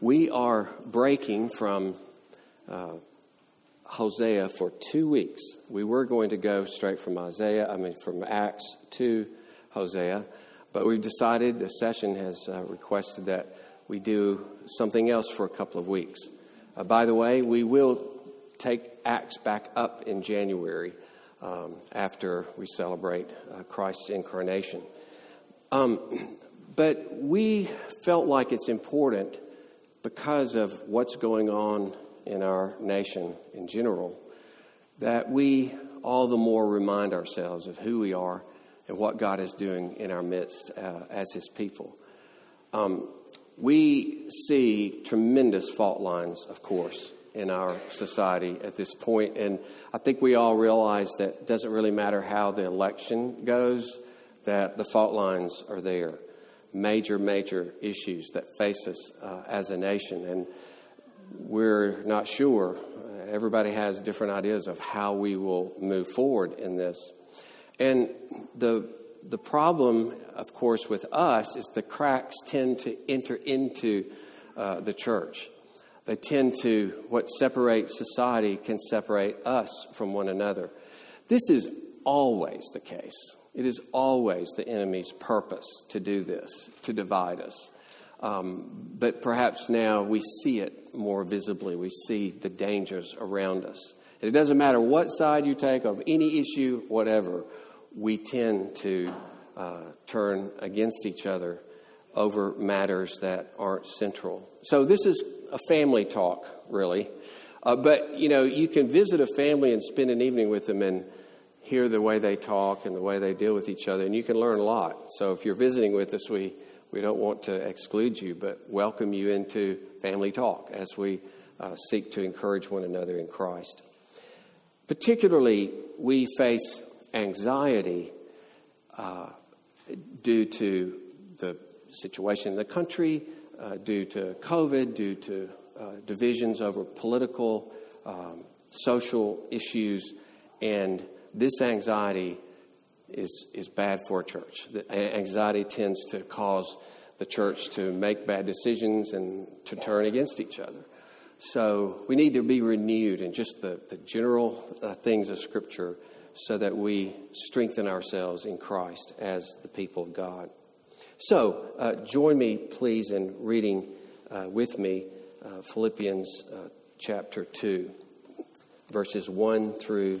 we are breaking from uh, Hosea for two weeks. We were going to go straight from Isaiah, I mean, from Acts to Hosea, but we've decided, the session has uh, requested that we do something else for a couple of weeks. Uh, by the way, we will take Acts back up in January um, after we celebrate uh, Christ's incarnation. Um, but we felt like it's important because of what's going on in our nation in general that we all the more remind ourselves of who we are and what God is doing in our midst uh, as His people. Um, we see tremendous fault lines, of course, in our society at this point, and I think we all realize that it doesn't really matter how the election goes, that the fault lines are there. Major, major issues that face us uh, as a nation, and we're not sure. Everybody has different ideas of how we will move forward in this. And the, the problem, of course, with us is the cracks tend to enter into uh, the church. They tend to, what separates society can separate us from one another. This is always the case. It is always the enemy's purpose to do this, to divide us. Um, but perhaps now we see it more visibly. We see the dangers around us. And it doesn't matter what side you take of any issue, whatever, we tend to uh, turn against each other over matters that aren't central. So this is a family talk, really. Uh, but, you know, you can visit a family and spend an evening with them and hear the way they talk and the way they deal with each other, and you can learn a lot. So if you're visiting with us, we, we don't want to exclude you, but welcome you into family talk as we uh, seek to encourage one another in Christ. Particularly, we face anxiety uh, due to the situation in the country, uh, due to COVID, due to uh, divisions over political, um, social issues, and this anxiety is, is bad for a church. The anxiety tends to cause the church to make bad decisions and to turn against each other. So we need to be renewed in just the, the general uh, things of Scripture so that we strengthen ourselves in Christ as the people of God. So, uh, join me, please, in reading uh, with me uh, Philippians uh, chapter 2, verses 1 through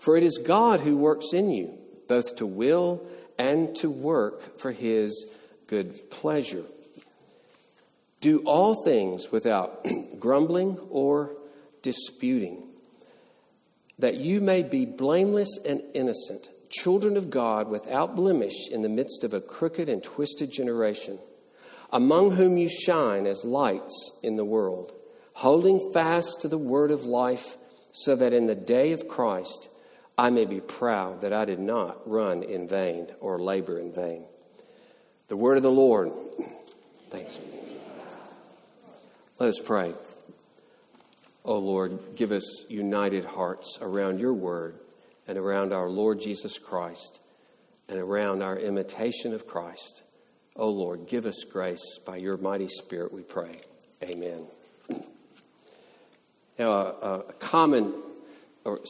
For it is God who works in you, both to will and to work for his good pleasure. Do all things without grumbling or disputing that you may be blameless and innocent, children of God without blemish in the midst of a crooked and twisted generation, among whom you shine as lights in the world, holding fast to the word of life, so that in the day of Christ I may be proud that I did not run in vain or labor in vain. The word of the Lord. Thanks. Let us pray. O oh Lord, give us united hearts around your word and around our Lord Jesus Christ and around our imitation of Christ. O oh Lord, give us grace by your mighty Spirit, we pray. Amen. Now, a, a common or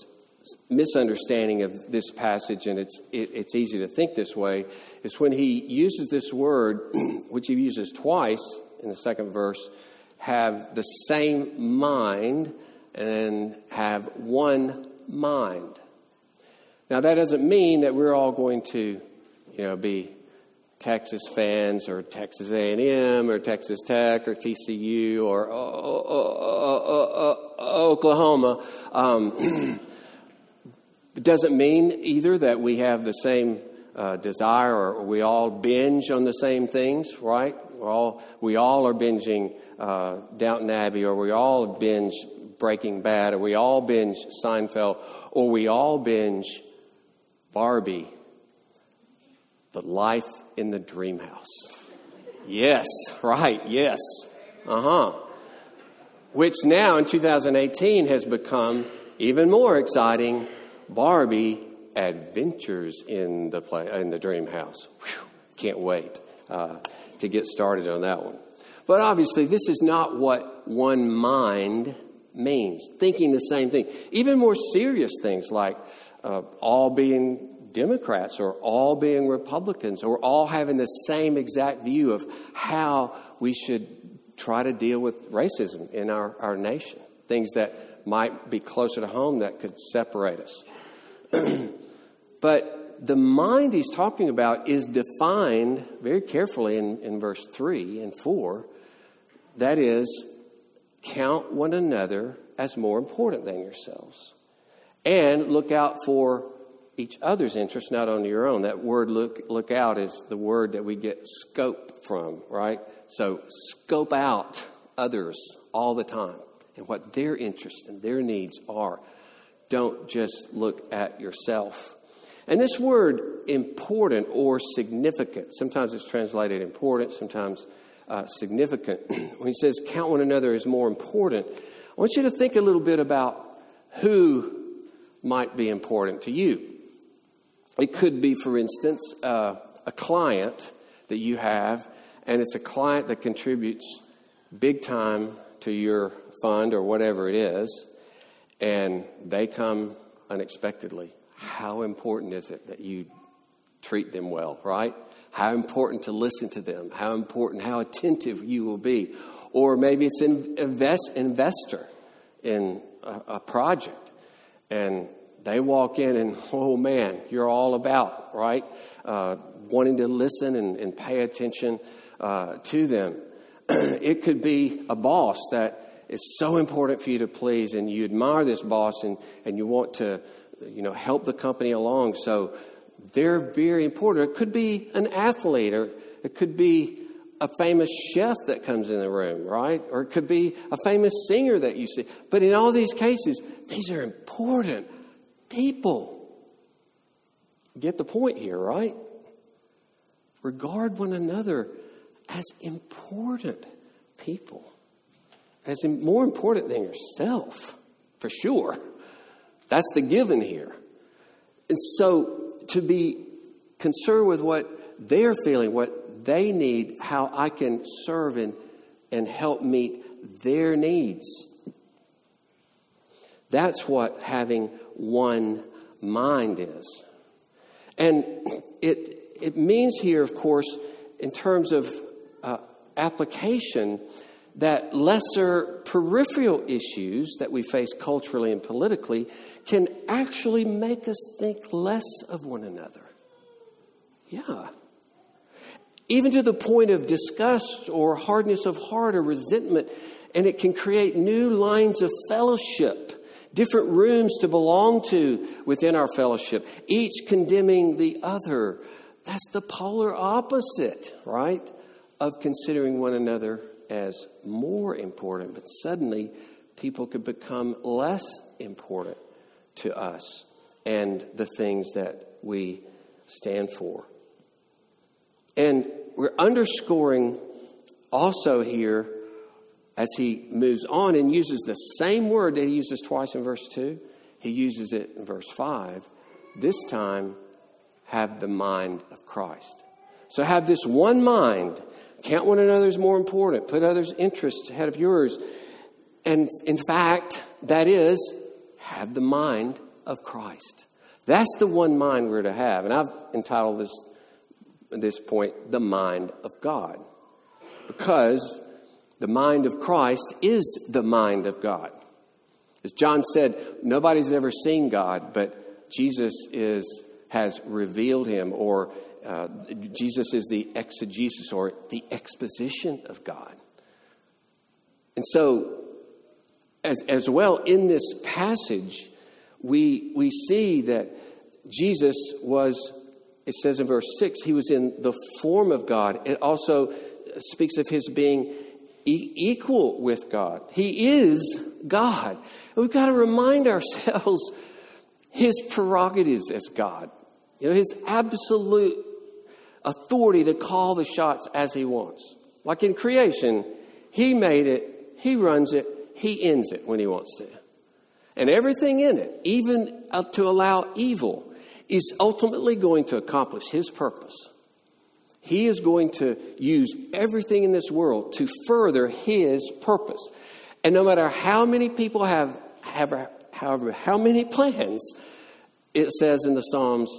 misunderstanding of this passage, and it's, it, it's easy to think this way, is when he uses this word, which he uses twice in the second verse, have the same mind and have one mind. Now, that doesn't mean that we're all going to, you know, be Texas fans or Texas A&M or Texas Tech or TCU or oh, oh, oh, Oklahoma. Um, It doesn't mean either that we have the same uh, desire or we all binge on the same things, right? We're all, we all are binging uh, Downton Abbey, or we all binge Breaking Bad, or we all binge Seinfeld, or we all binge Barbie, The Life in the Dream House. Yes, right, yes. Uh huh. Which now in 2018 has become even more exciting Barbie Adventures in the, play, in the Dream House. Whew, can't wait uh, to get started on that one. But obviously, this is not what one mind means, thinking the same thing. Even more serious things like uh, all being Democrats or all being Republicans or all having the same exact view of how we should try to deal with racism in our, our nation. Things that might be closer to home that could separate us. but the mind he's talking about is defined very carefully in, in verse 3 and 4. That is, count one another as more important than yourselves. And look out for each other's interests, not only your own. That word look, look out is the word that we get scope from, right? So scope out others all the time and what their interests and their needs are. Don't just look at yourself. And this word, important or significant, sometimes it's translated important, sometimes uh, significant. when he says count one another as more important, I want you to think a little bit about who might be important to you. It could be, for instance, uh, a client that you have, and it's a client that contributes big time to your fund or whatever it is, and they come unexpectedly. How important is it that you treat them well, right? How important to listen to them, how important, how attentive you will be. Or maybe it's an invest, investor in a, a project, and they walk in and, oh man, you're all about, right? Uh, wanting to listen and, and pay attention uh, to them. it could be a boss that is so important for you to please, and you admire this boss and, and you want to, you know, help the company along. So they're very important. It could be an athlete, or it could be a famous chef that comes in the room, right? Or it could be a famous singer that you see. But in all these cases, these are important people. Get the point here, right? Regard one another as important people, as more important than yourself, for sure. That's the given here. And so to be concerned with what they're feeling, what they need, how I can serve and, and help meet their needs. That's what having one mind is. And it, it means here, of course, in terms of uh, application, that lesser peripheral issues that we face culturally and politically can actually make us think less of one another. Yeah. Even to the point of disgust or hardness of heart or resentment, and it can create new lines of fellowship different rooms to belong to within our fellowship, each condemning the other. That's the polar opposite, right, of considering one another as more important. But suddenly, people could become less important to us and the things that we stand for. And we're underscoring also here as he moves on and uses the same word that he uses twice in verse 2, he uses it in verse 5. This time, have the mind of Christ. So have this one mind. Count one another as more important. Put others' interests ahead of yours. And in fact, that is, have the mind of Christ. That's the one mind we're to have. And I've entitled this, this point, The Mind of God. Because the mind of Christ is the mind of God. As John said, nobody's ever seen God, but Jesus is, has revealed him, or uh, Jesus is the exegesis or the exposition of God. And so, as, as well, in this passage, we, we see that Jesus was, it says in verse 6, he was in the form of God. It also speaks of his being e- equal with God. He is God. we've got to remind ourselves his prerogatives as God. You know, his absolute authority to call the shots as he wants. Like in creation, he made it, he runs it, he ends it when he wants to. And everything in it, even to allow evil, is ultimately going to accomplish his purpose. He is going to use everything in this world to further his purpose. And no matter how many people have, have however, how many plans, it says in the Psalms,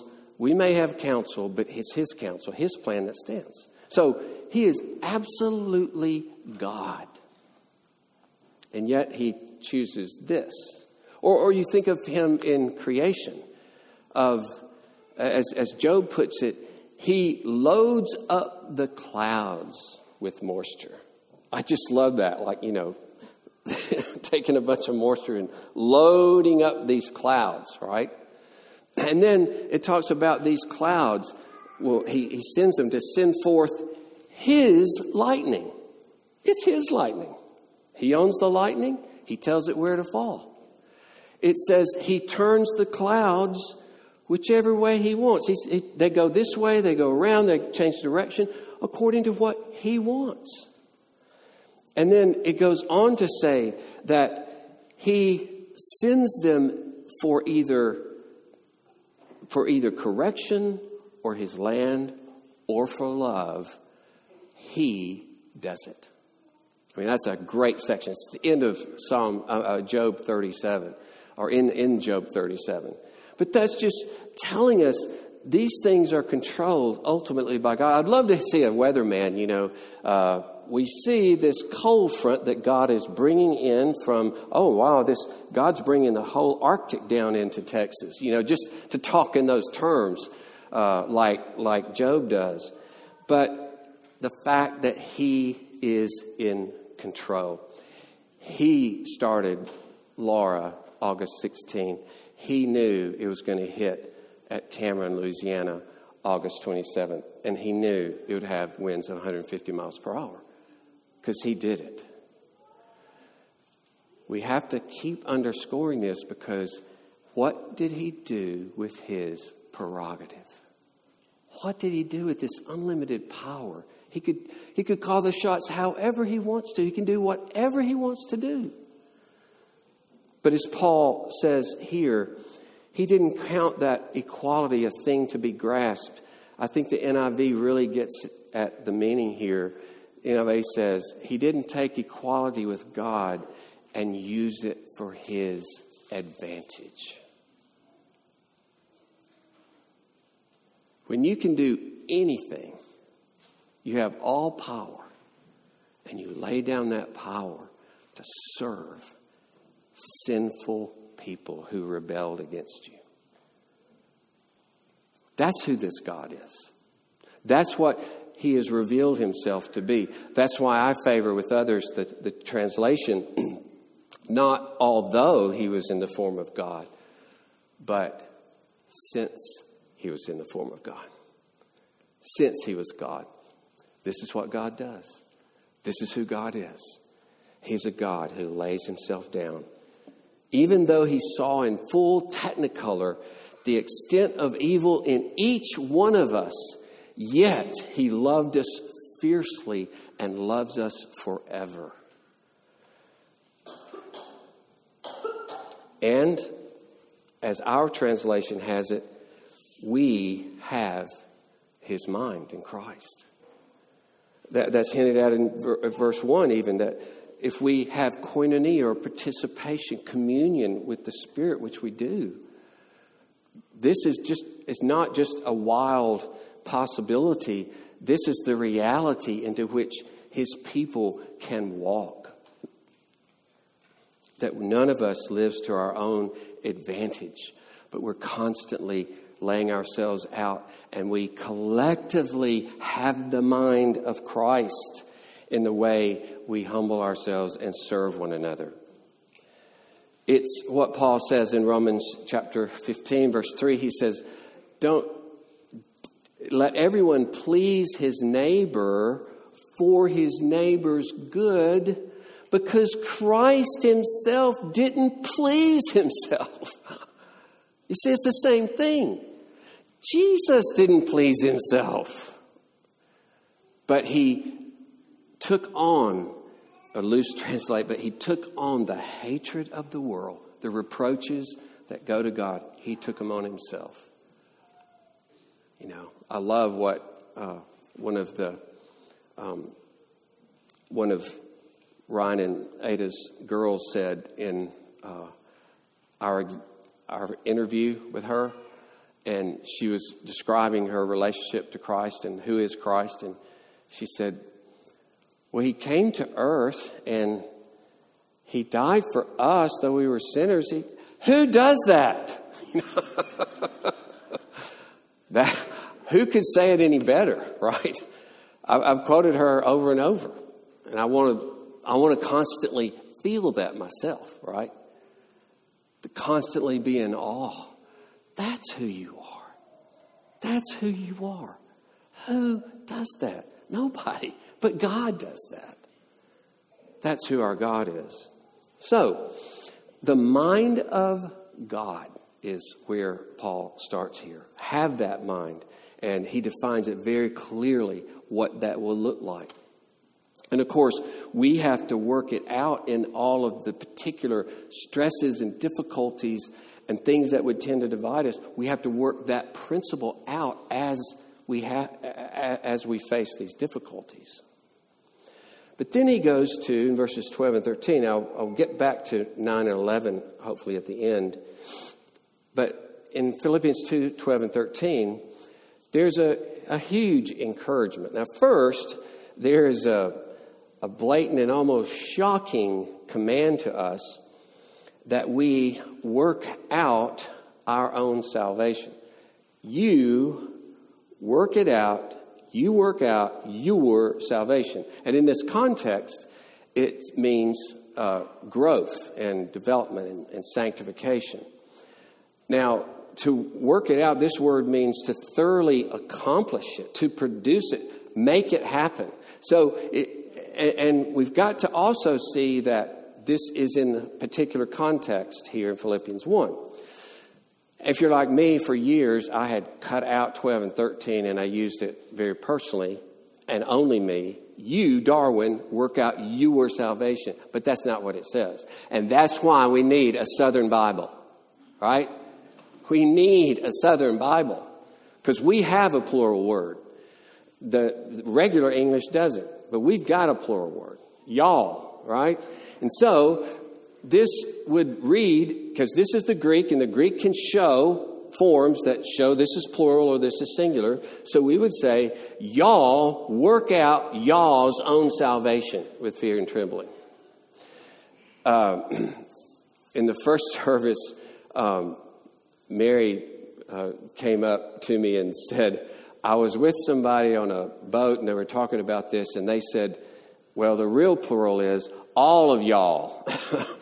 we may have counsel, but it's his counsel, his plan that stands. So he is absolutely God. And yet he chooses this. Or, or you think of him in creation, of, as, as Job puts it, he loads up the clouds with moisture. I just love that. Like, you know, taking a bunch of moisture and loading up these clouds, right? And then it talks about these clouds. Well, he, he sends them to send forth his lightning. It's his lightning. He owns the lightning, he tells it where to fall. It says he turns the clouds whichever way he wants. He, they go this way, they go around, they change direction according to what he wants. And then it goes on to say that he sends them for either for either correction or his land or for love. He does it. I mean, that's a great section. It's the end of Psalm uh, uh, Job 37, or in, in Job 37. But that's just telling us these things are controlled ultimately by God. I'd love to see a weatherman, you know. Uh, we see this cold front that God is bringing in from, oh, wow, this God's bringing the whole Arctic down into Texas, you know, just to talk in those terms uh, like, like Job does. But the fact that He is in control. He started Laura August 16 he knew it was going to hit at Cameron, Louisiana, August 27th. And he knew it would have winds of 150 miles per hour because he did it. We have to keep underscoring this because what did he do with his prerogative? What did he do with this unlimited power? He could, he could call the shots however he wants to. He can do whatever he wants to do. But as Paul says here, he didn't count that equality a thing to be grasped. I think the NIV really gets at the meaning here. NIV says he didn't take equality with God and use it for his advantage. When you can do anything, you have all power, and you lay down that power to serve sinful people who rebelled against you. That's who this God is. That's what he has revealed himself to be. That's why I favor with others the, the translation, not although he was in the form of God, but since he was in the form of God. Since he was God. This is what God does. This is who God is. He's a God who lays himself down even though he saw in full technicolor the extent of evil in each one of us, Yet he loved us fiercely and loves us forever. And as our translation has it, we have his mind in Christ. That, that's hinted at in verse 1 even that if we have koinonia or participation, communion with the Spirit, which we do, this is just, it's not just a wild possibility. This is the reality into which his people can walk. That none of us lives to our own advantage, but we're constantly laying ourselves out, and we collectively have the mind of Christ in the way we humble ourselves and serve one another. It's what Paul says in Romans chapter 15, verse 3. He says, Don't let everyone please his neighbor for his neighbor's good because Christ himself didn't please himself. You see, it's the same thing. Jesus didn't please himself, but he took on, a loose translate, but he took on the hatred of the world, the reproaches that go to God. He took them on himself. You know, I love what uh, one of the um, one of Ryan and Ada's girls said in uh, our our interview with her and she was describing her relationship to Christ and who is Christ. And she said, Well, he came to earth and he died for us, though we were sinners. He, who does that? that? Who could say it any better, right? I've quoted her over and over, and I want to, I want to constantly feel that myself, right? To constantly be in awe that's who you are. That's who you are. Who does that? Nobody. But God does that. That's who our God is. So, the mind of God is where Paul starts here. Have that mind. And he defines it very clearly what that will look like. And of course, we have to work it out in all of the particular stresses and difficulties and things that would tend to divide us, we have to work that principle out as we, ha- as we face these difficulties. But then he goes to, in verses 12 and 13, I'll, I'll get back to 9 and 11, hopefully at the end. But in Philippians 2 12 and 13, there's a, a huge encouragement. Now, first, there is a, a blatant and almost shocking command to us that we work out our own salvation. You work it out, you work out your salvation. And in this context, it means uh, growth and development and, and sanctification. Now, to work it out, this word means to thoroughly accomplish it, to produce it, make it happen. So, it, and, we've got to also see that this is in particular context here in Philippians 1. If you're like me, for years I had cut out 12 and 13 and I used it very personally, and only me. You, Darwin, work out your salvation. But that's not what it says. And that's why we need a Southern Bible, right? We need a Southern Bible because we have a plural word. The regular English doesn't, but we've got a plural word. Y'all, right? And so this would read, because this is the Greek, and the Greek can show forms that show this is plural or this is singular. So we would say, y'all work out y'all's own salvation with fear and trembling. Uh, in the first service, um, Mary uh, came up to me and said, I was with somebody on a boat and they were talking about this, and they said, Well, the real plural is all of y'all.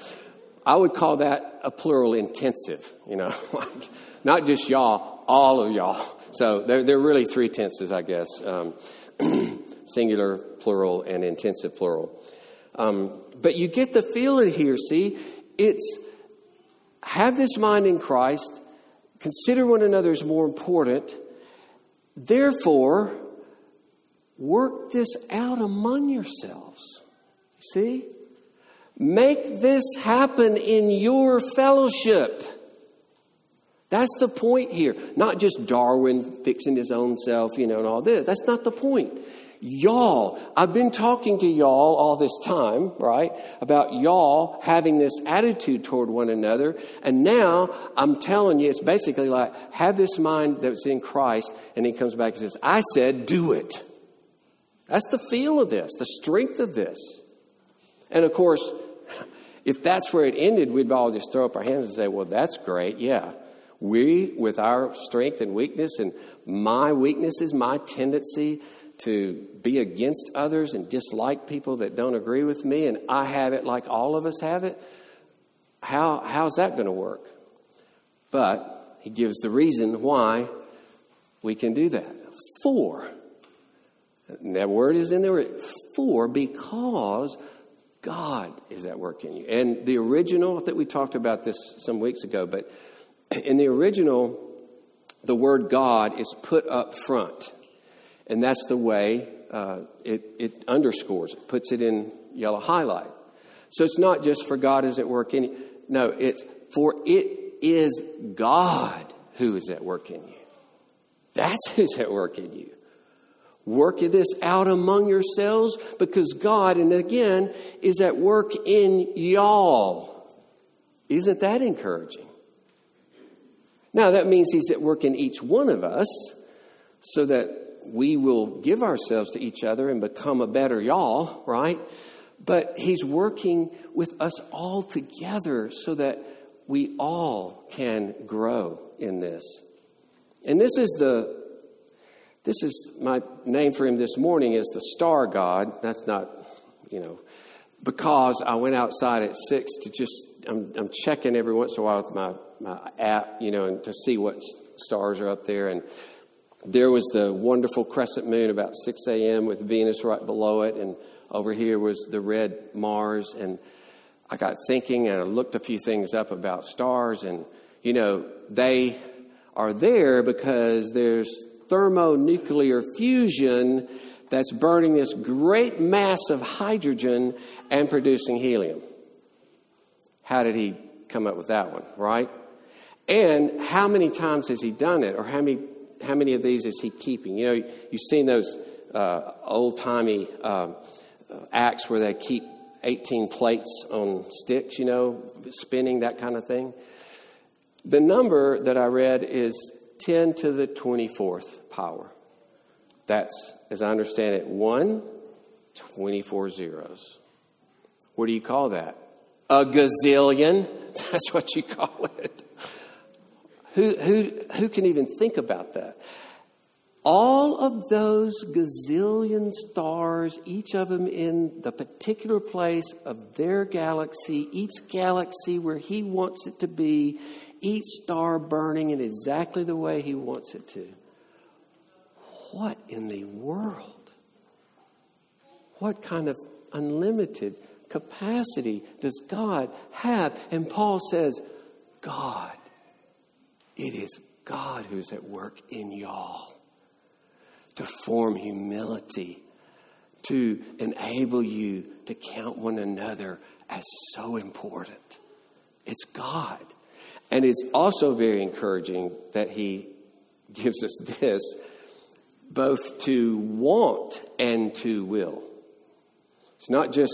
I would call that a plural intensive, you know, not just y'all, all of y'all. So they're, they're really three tenses, I guess um, singular, plural, and intensive plural. Um, but you get the feeling here, see? It's have this mind in Christ, consider one another as more important, therefore, work this out among yourselves. See? Make this happen in your fellowship. That's the point here. Not just Darwin fixing his own self, you know, and all this. That's not the point. Y'all, I've been talking to y'all all this time, right? About y'all having this attitude toward one another. And now I'm telling you, it's basically like, have this mind that's in Christ. And he comes back and says, I said, do it. That's the feel of this, the strength of this. And of course, if that's where it ended, we'd all just throw up our hands and say, well, that's great. Yeah. We, with our strength and weakness, and my weaknesses, my tendency to be against others and dislike people that don't agree with me, and I have it like all of us have it, how, how's that going to work? But he gives the reason why we can do that. For, that word is in there, for because God is at work in you. And the original, that we talked about this some weeks ago, but in the original, the word God is put up front. And that's the way uh, it, it underscores, it puts it in yellow highlight. So it's not just for God is at work in you. No, it's for it is God who is at work in you. That's who's at work in you. Work this out among yourselves because God, and again, is at work in y'all. Isn't that encouraging? Now, that means He's at work in each one of us so that we will give ourselves to each other and become a better y'all, right? But He's working with us all together so that we all can grow in this. And this is the this is my name for him this morning is the star god. That's not, you know, because I went outside at six to just I'm, I'm checking every once in a while with my my app, you know, and to see what stars are up there and there was the wonderful crescent moon about 6 a.m. with Venus right below it, and over here was the red Mars. And I got thinking and I looked a few things up about stars, and you know, they are there because there's thermonuclear fusion that's burning this great mass of hydrogen and producing helium. How did he come up with that one, right? And how many times has he done it, or how many how many of these is he keeping? You know, you've seen those uh, old timey uh, acts where they keep 18 plates on sticks, you know, spinning, that kind of thing. The number that I read is 10 to the 24th power. That's, as I understand it, 1, 24 zeros. What do you call that? A gazillion. That's what you call it. Who, who, who can even think about that? All of those gazillion stars, each of them in the particular place of their galaxy, each galaxy where he wants it to be, each star burning in exactly the way he wants it to. What in the world? What kind of unlimited capacity does God have? And Paul says, God it is God who's at work in y'all to form humility, to enable you to count one another as so important. It's God. And it's also very encouraging that He gives us this both to want and to will. It's not just,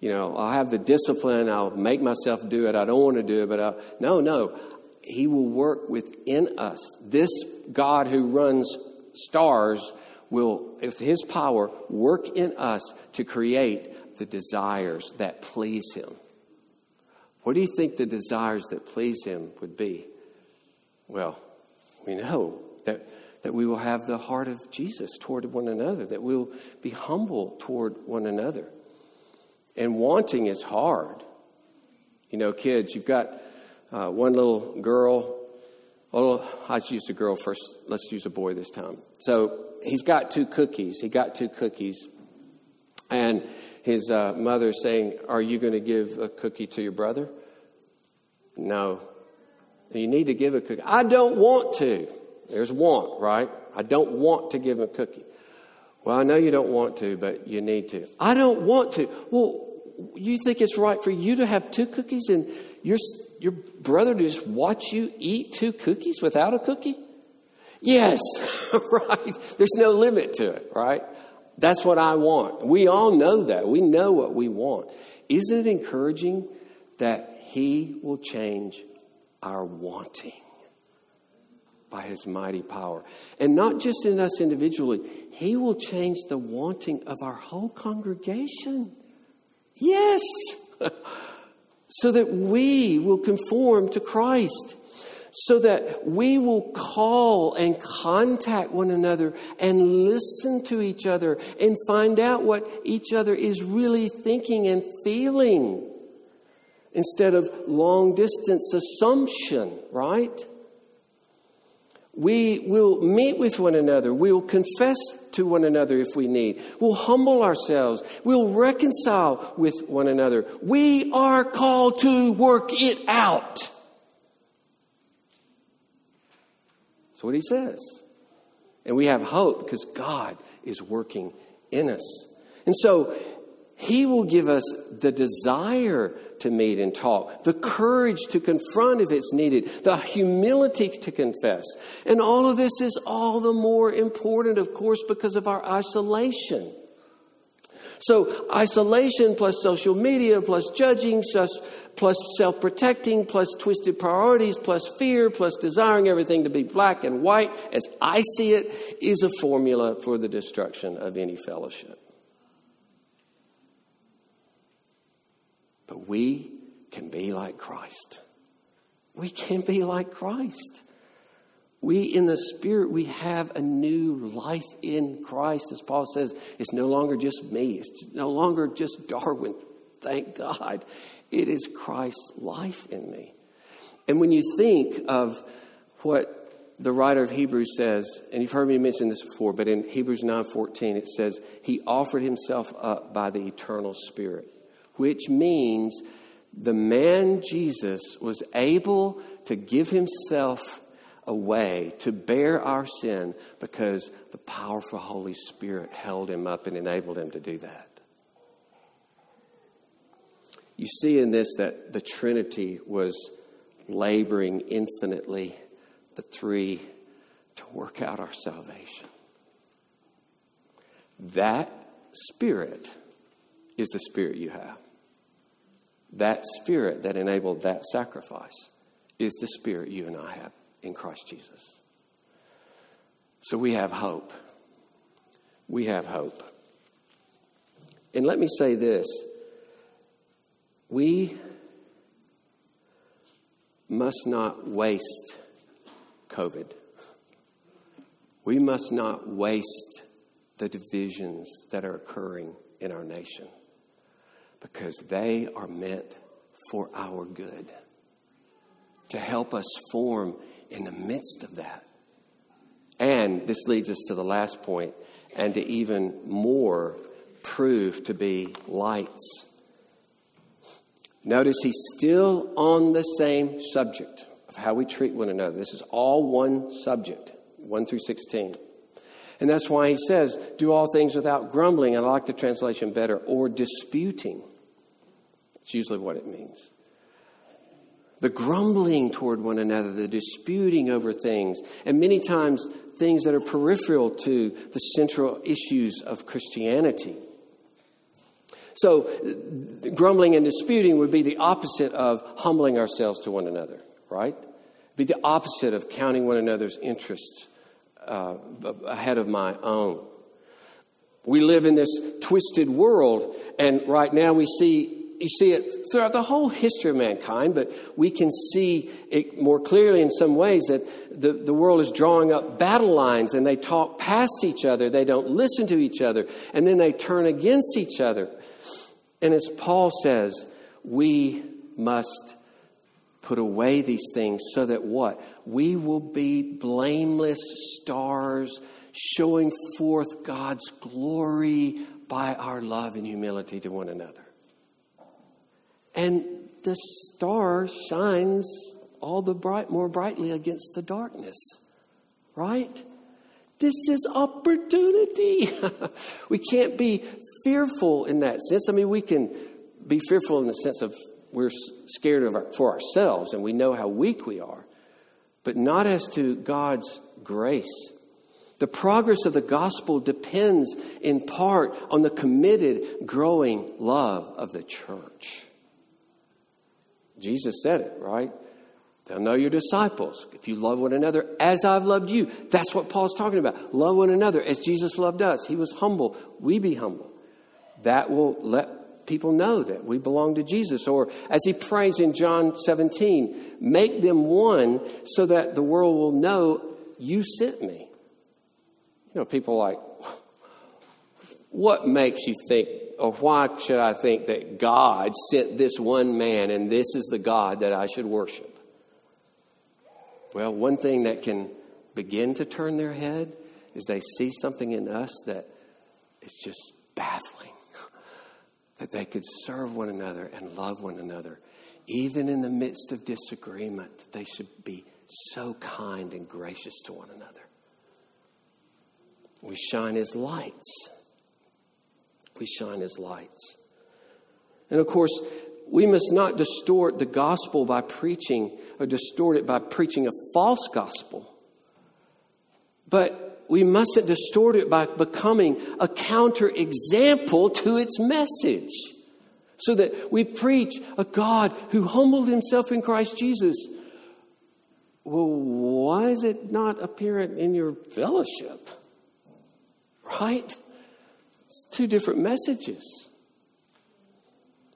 you know, I'll have the discipline, I'll make myself do it, I don't want to do it, but I'll, no, no, he will work within us. This God who runs stars will, with His power, work in us to create the desires that please Him. What do you think the desires that please Him would be? Well, we know that, that we will have the heart of Jesus toward one another, that we'll be humble toward one another. And wanting is hard. You know, kids, you've got uh, one little girl. Oh, I used a girl first. Let's use a boy this time. So he's got two cookies. He got two cookies. And his uh, mother saying, Are you going to give a cookie to your brother? No. You need to give a cookie. I don't want to. There's want, right? I don't want to give him a cookie. Well, I know you don't want to, but you need to. I don't want to. Well, you think it's right for you to have two cookies and your, your brother to just watch you eat two cookies without a cookie? Yes, right. There's no limit to it, right? That's what I want. We all know that. We know what we want. Isn't it encouraging that He will change our wanting by His mighty power? And not just in us individually, He will change the wanting of our whole congregation. Yes! so that we will conform to Christ so that we will call and contact one another and listen to each other and find out what each other is really thinking and feeling instead of long distance assumption, right? We will meet with one another. We will confess to one another if we need. We'll humble ourselves. We'll reconcile with one another. We are called to work it out. That's what he says. And we have hope because God is working in us. And so he will give us the desire to meet and talk, the courage to confront if it's needed, the humility to confess. And all of this is all the more important, of course, because of our isolation. So, isolation plus social media plus judging plus, plus self protecting plus twisted priorities plus fear plus desiring everything to be black and white, as I see it, is a formula for the destruction of any fellowship. But we can be like Christ. We can be like Christ. We, in the Spirit, we have a new life in Christ. As Paul says, it's no longer just me, it's no longer just Darwin. Thank God. It is Christ's life in me. And when you think of what the writer of Hebrews says, and you've heard me mention this before, but in Hebrews 9:14 it says, "He offered himself up by the eternal Spirit," which means the man Jesus was able to give himself away to bear our sin because the powerful Holy Spirit held him up and enabled him to do that. You see in this that the Trinity was laboring infinitely, the three, to work out our salvation. That Spirit is the Spirit you have. That Spirit that enabled that sacrifice is the Spirit you and I have in Christ Jesus. So we have hope. We have hope. And let me say this we must not waste COVID. We must not waste the divisions that are occurring in our nation because they are meant for our good, to help us form in the midst of that. And this leads us to the last point, and to even more prove to be lights. Notice he's still on the same subject of how we treat one another. This is all one subject, 1 through 16. And that's why he says, do all things without grumbling. I like the translation better, or disputing. It's usually what it means the grumbling toward one another, the disputing over things, and many times things that are peripheral to the central issues of Christianity. So, grumbling and disputing would be the opposite of humbling ourselves to one another, right? Be the opposite of counting one another's interests uh, ahead of my own. We live in this twisted world, and right now we see you see it throughout the whole history of mankind, but we can see it more clearly in some ways that the, the world is drawing up battle lines and they talk past each other. They don't listen to each other. And then they turn against each other. And as Paul says, we must put away these things so that what? We will be blameless stars showing forth God's glory by our love and humility to one another. And the star shines all the bright more brightly against the darkness. Right? This is opportunity. we can't be fearful in that sense. I mean, we can be fearful in the sense of we're scared of our, for ourselves and we know how weak we are, but not as to God's grace. The progress of the gospel depends in part on the committed, growing love of the church. Jesus said it, right? They'll know your disciples if you love one another as I've loved you. That's what Paul's talking about. Love one another as Jesus loved us. He was humble. We be humble. That will let people know that we belong to Jesus. Or as he prays in John 17, make them one so that the world will know you sent me. You know, people like, what makes you think, or why should I think that God sent this one man and this is the God that I should worship? Well, one thing that can begin to turn their head is they see something in us that is just baffling. that they could serve one another and love one another, even in the midst of disagreement, that they should be so kind and gracious to one another. We shine as lights. We shine as lights. And of course, we must not distort the gospel by preaching or distort it by preaching a false gospel. But we mustn't distort it by becoming a counter example to its message. So that we preach a God who humbled himself in Christ Jesus. Well, why is it not apparent in your fellowship? Right? It's two different messages.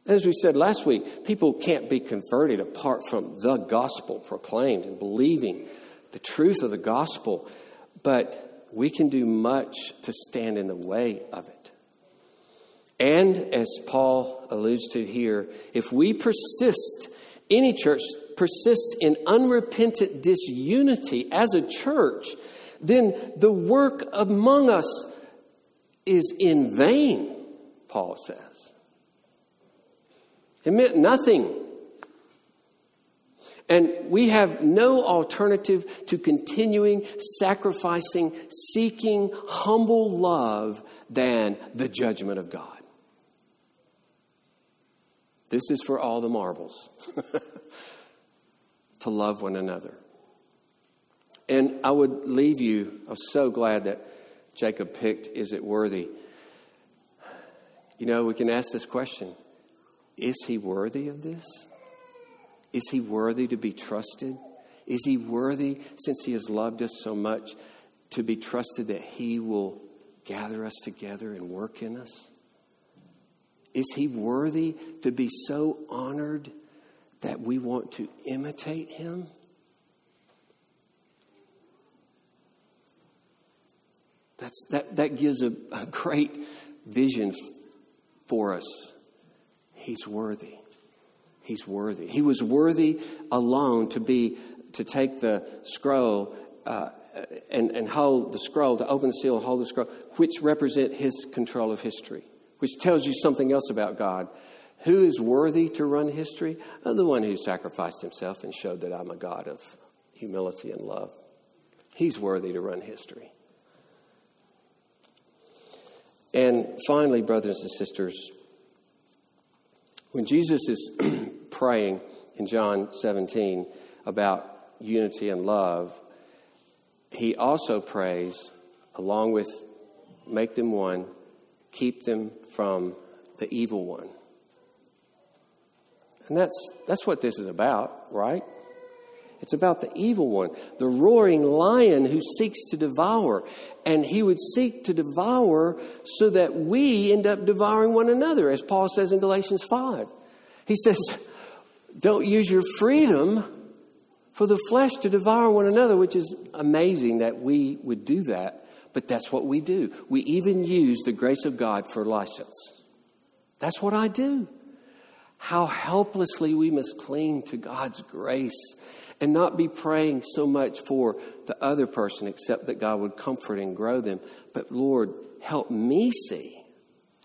As we said last week, people can't be converted apart from the gospel proclaimed and believing the truth of the gospel, but we can do much to stand in the way of it. And as Paul alludes to here, if we persist, any church persists in unrepentant disunity as a church, then the work among us is in vain, Paul says. It meant nothing. And we have no alternative to continuing, sacrificing, seeking humble love than the judgment of God. This is for all the marbles to love one another. And I would leave you, I'm so glad that Jacob picked, Is it worthy? You know, we can ask this question Is he worthy of this? Is he worthy to be trusted? Is he worthy, since he has loved us so much, to be trusted that he will gather us together and work in us? Is he worthy to be so honored that we want to imitate him? That's, that, that gives a, a great vision for us. He's worthy. He's worthy. He was worthy alone to be to take the scroll uh, and, and hold the scroll, to open the seal and hold the scroll, which represent his control of history, which tells you something else about God. Who is worthy to run history? Uh, the one who sacrificed himself and showed that I'm a God of humility and love. He's worthy to run history. And finally, brothers and sisters, when Jesus is praying in John 17 about unity and love, he also prays, along with make them one, keep them from the evil one. And that's, that's what this is about, right? It's about the evil one, the roaring lion who seeks to devour. And he would seek to devour so that we end up devouring one another, as Paul says in Galatians 5. He says, Don't use your freedom for the flesh to devour one another, which is amazing that we would do that, but that's what we do. We even use the grace of God for license. That's what I do. How helplessly we must cling to God's grace and not be praying so much for the other person, except that God would comfort and grow them. But Lord, help me see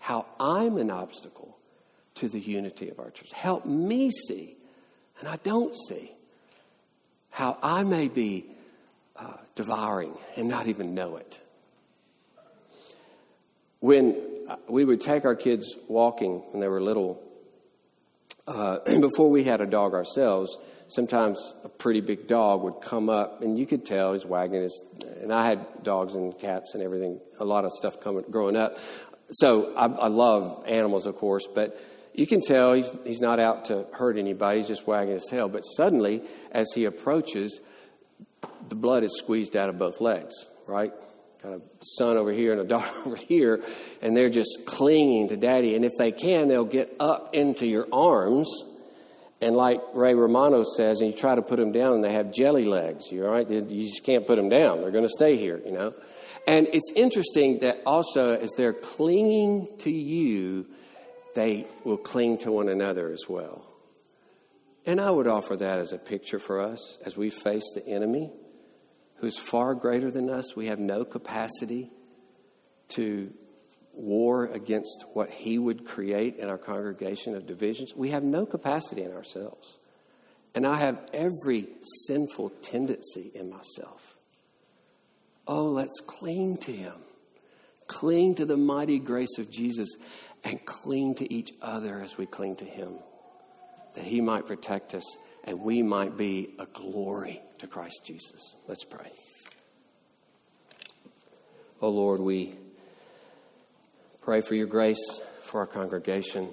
how I'm an obstacle to the unity of our church. Help me see, and I don't see, how I may be uh, devouring and not even know it. When uh, we would take our kids walking when they were little, uh, before we had a dog ourselves, sometimes a pretty big dog would come up, and you could tell he's wagging his. And I had dogs and cats and everything, a lot of stuff coming growing up. So I, I love animals, of course, but you can tell he's he's not out to hurt anybody. He's just wagging his tail. But suddenly, as he approaches, the blood is squeezed out of both legs. Right, got a son over here and a daughter over here, and they're just clinging to daddy. And if they can, they'll get up into your arms and like Ray Romano says, and you try to put them down, and they have jelly legs. You all right? You just can't put them down. They're going to stay here, you know. And it's interesting that also, as they're clinging to you, they will cling to one another as well. And I would offer that as a picture for us as we face the enemy, who's far greater than us. We have no capacity to war against what he would create in our congregation of divisions, we have no capacity in ourselves. And I have every sinful tendency in myself. Oh, let's cling to him. Cling to the mighty grace of Jesus and cling to each other as we cling to him, that he might protect us and we might be a glory to Christ Jesus. Let's pray. Oh Lord, we Pray for your grace for our congregation.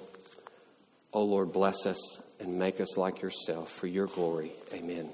Oh Lord, bless us and make us like yourself for your glory. Amen.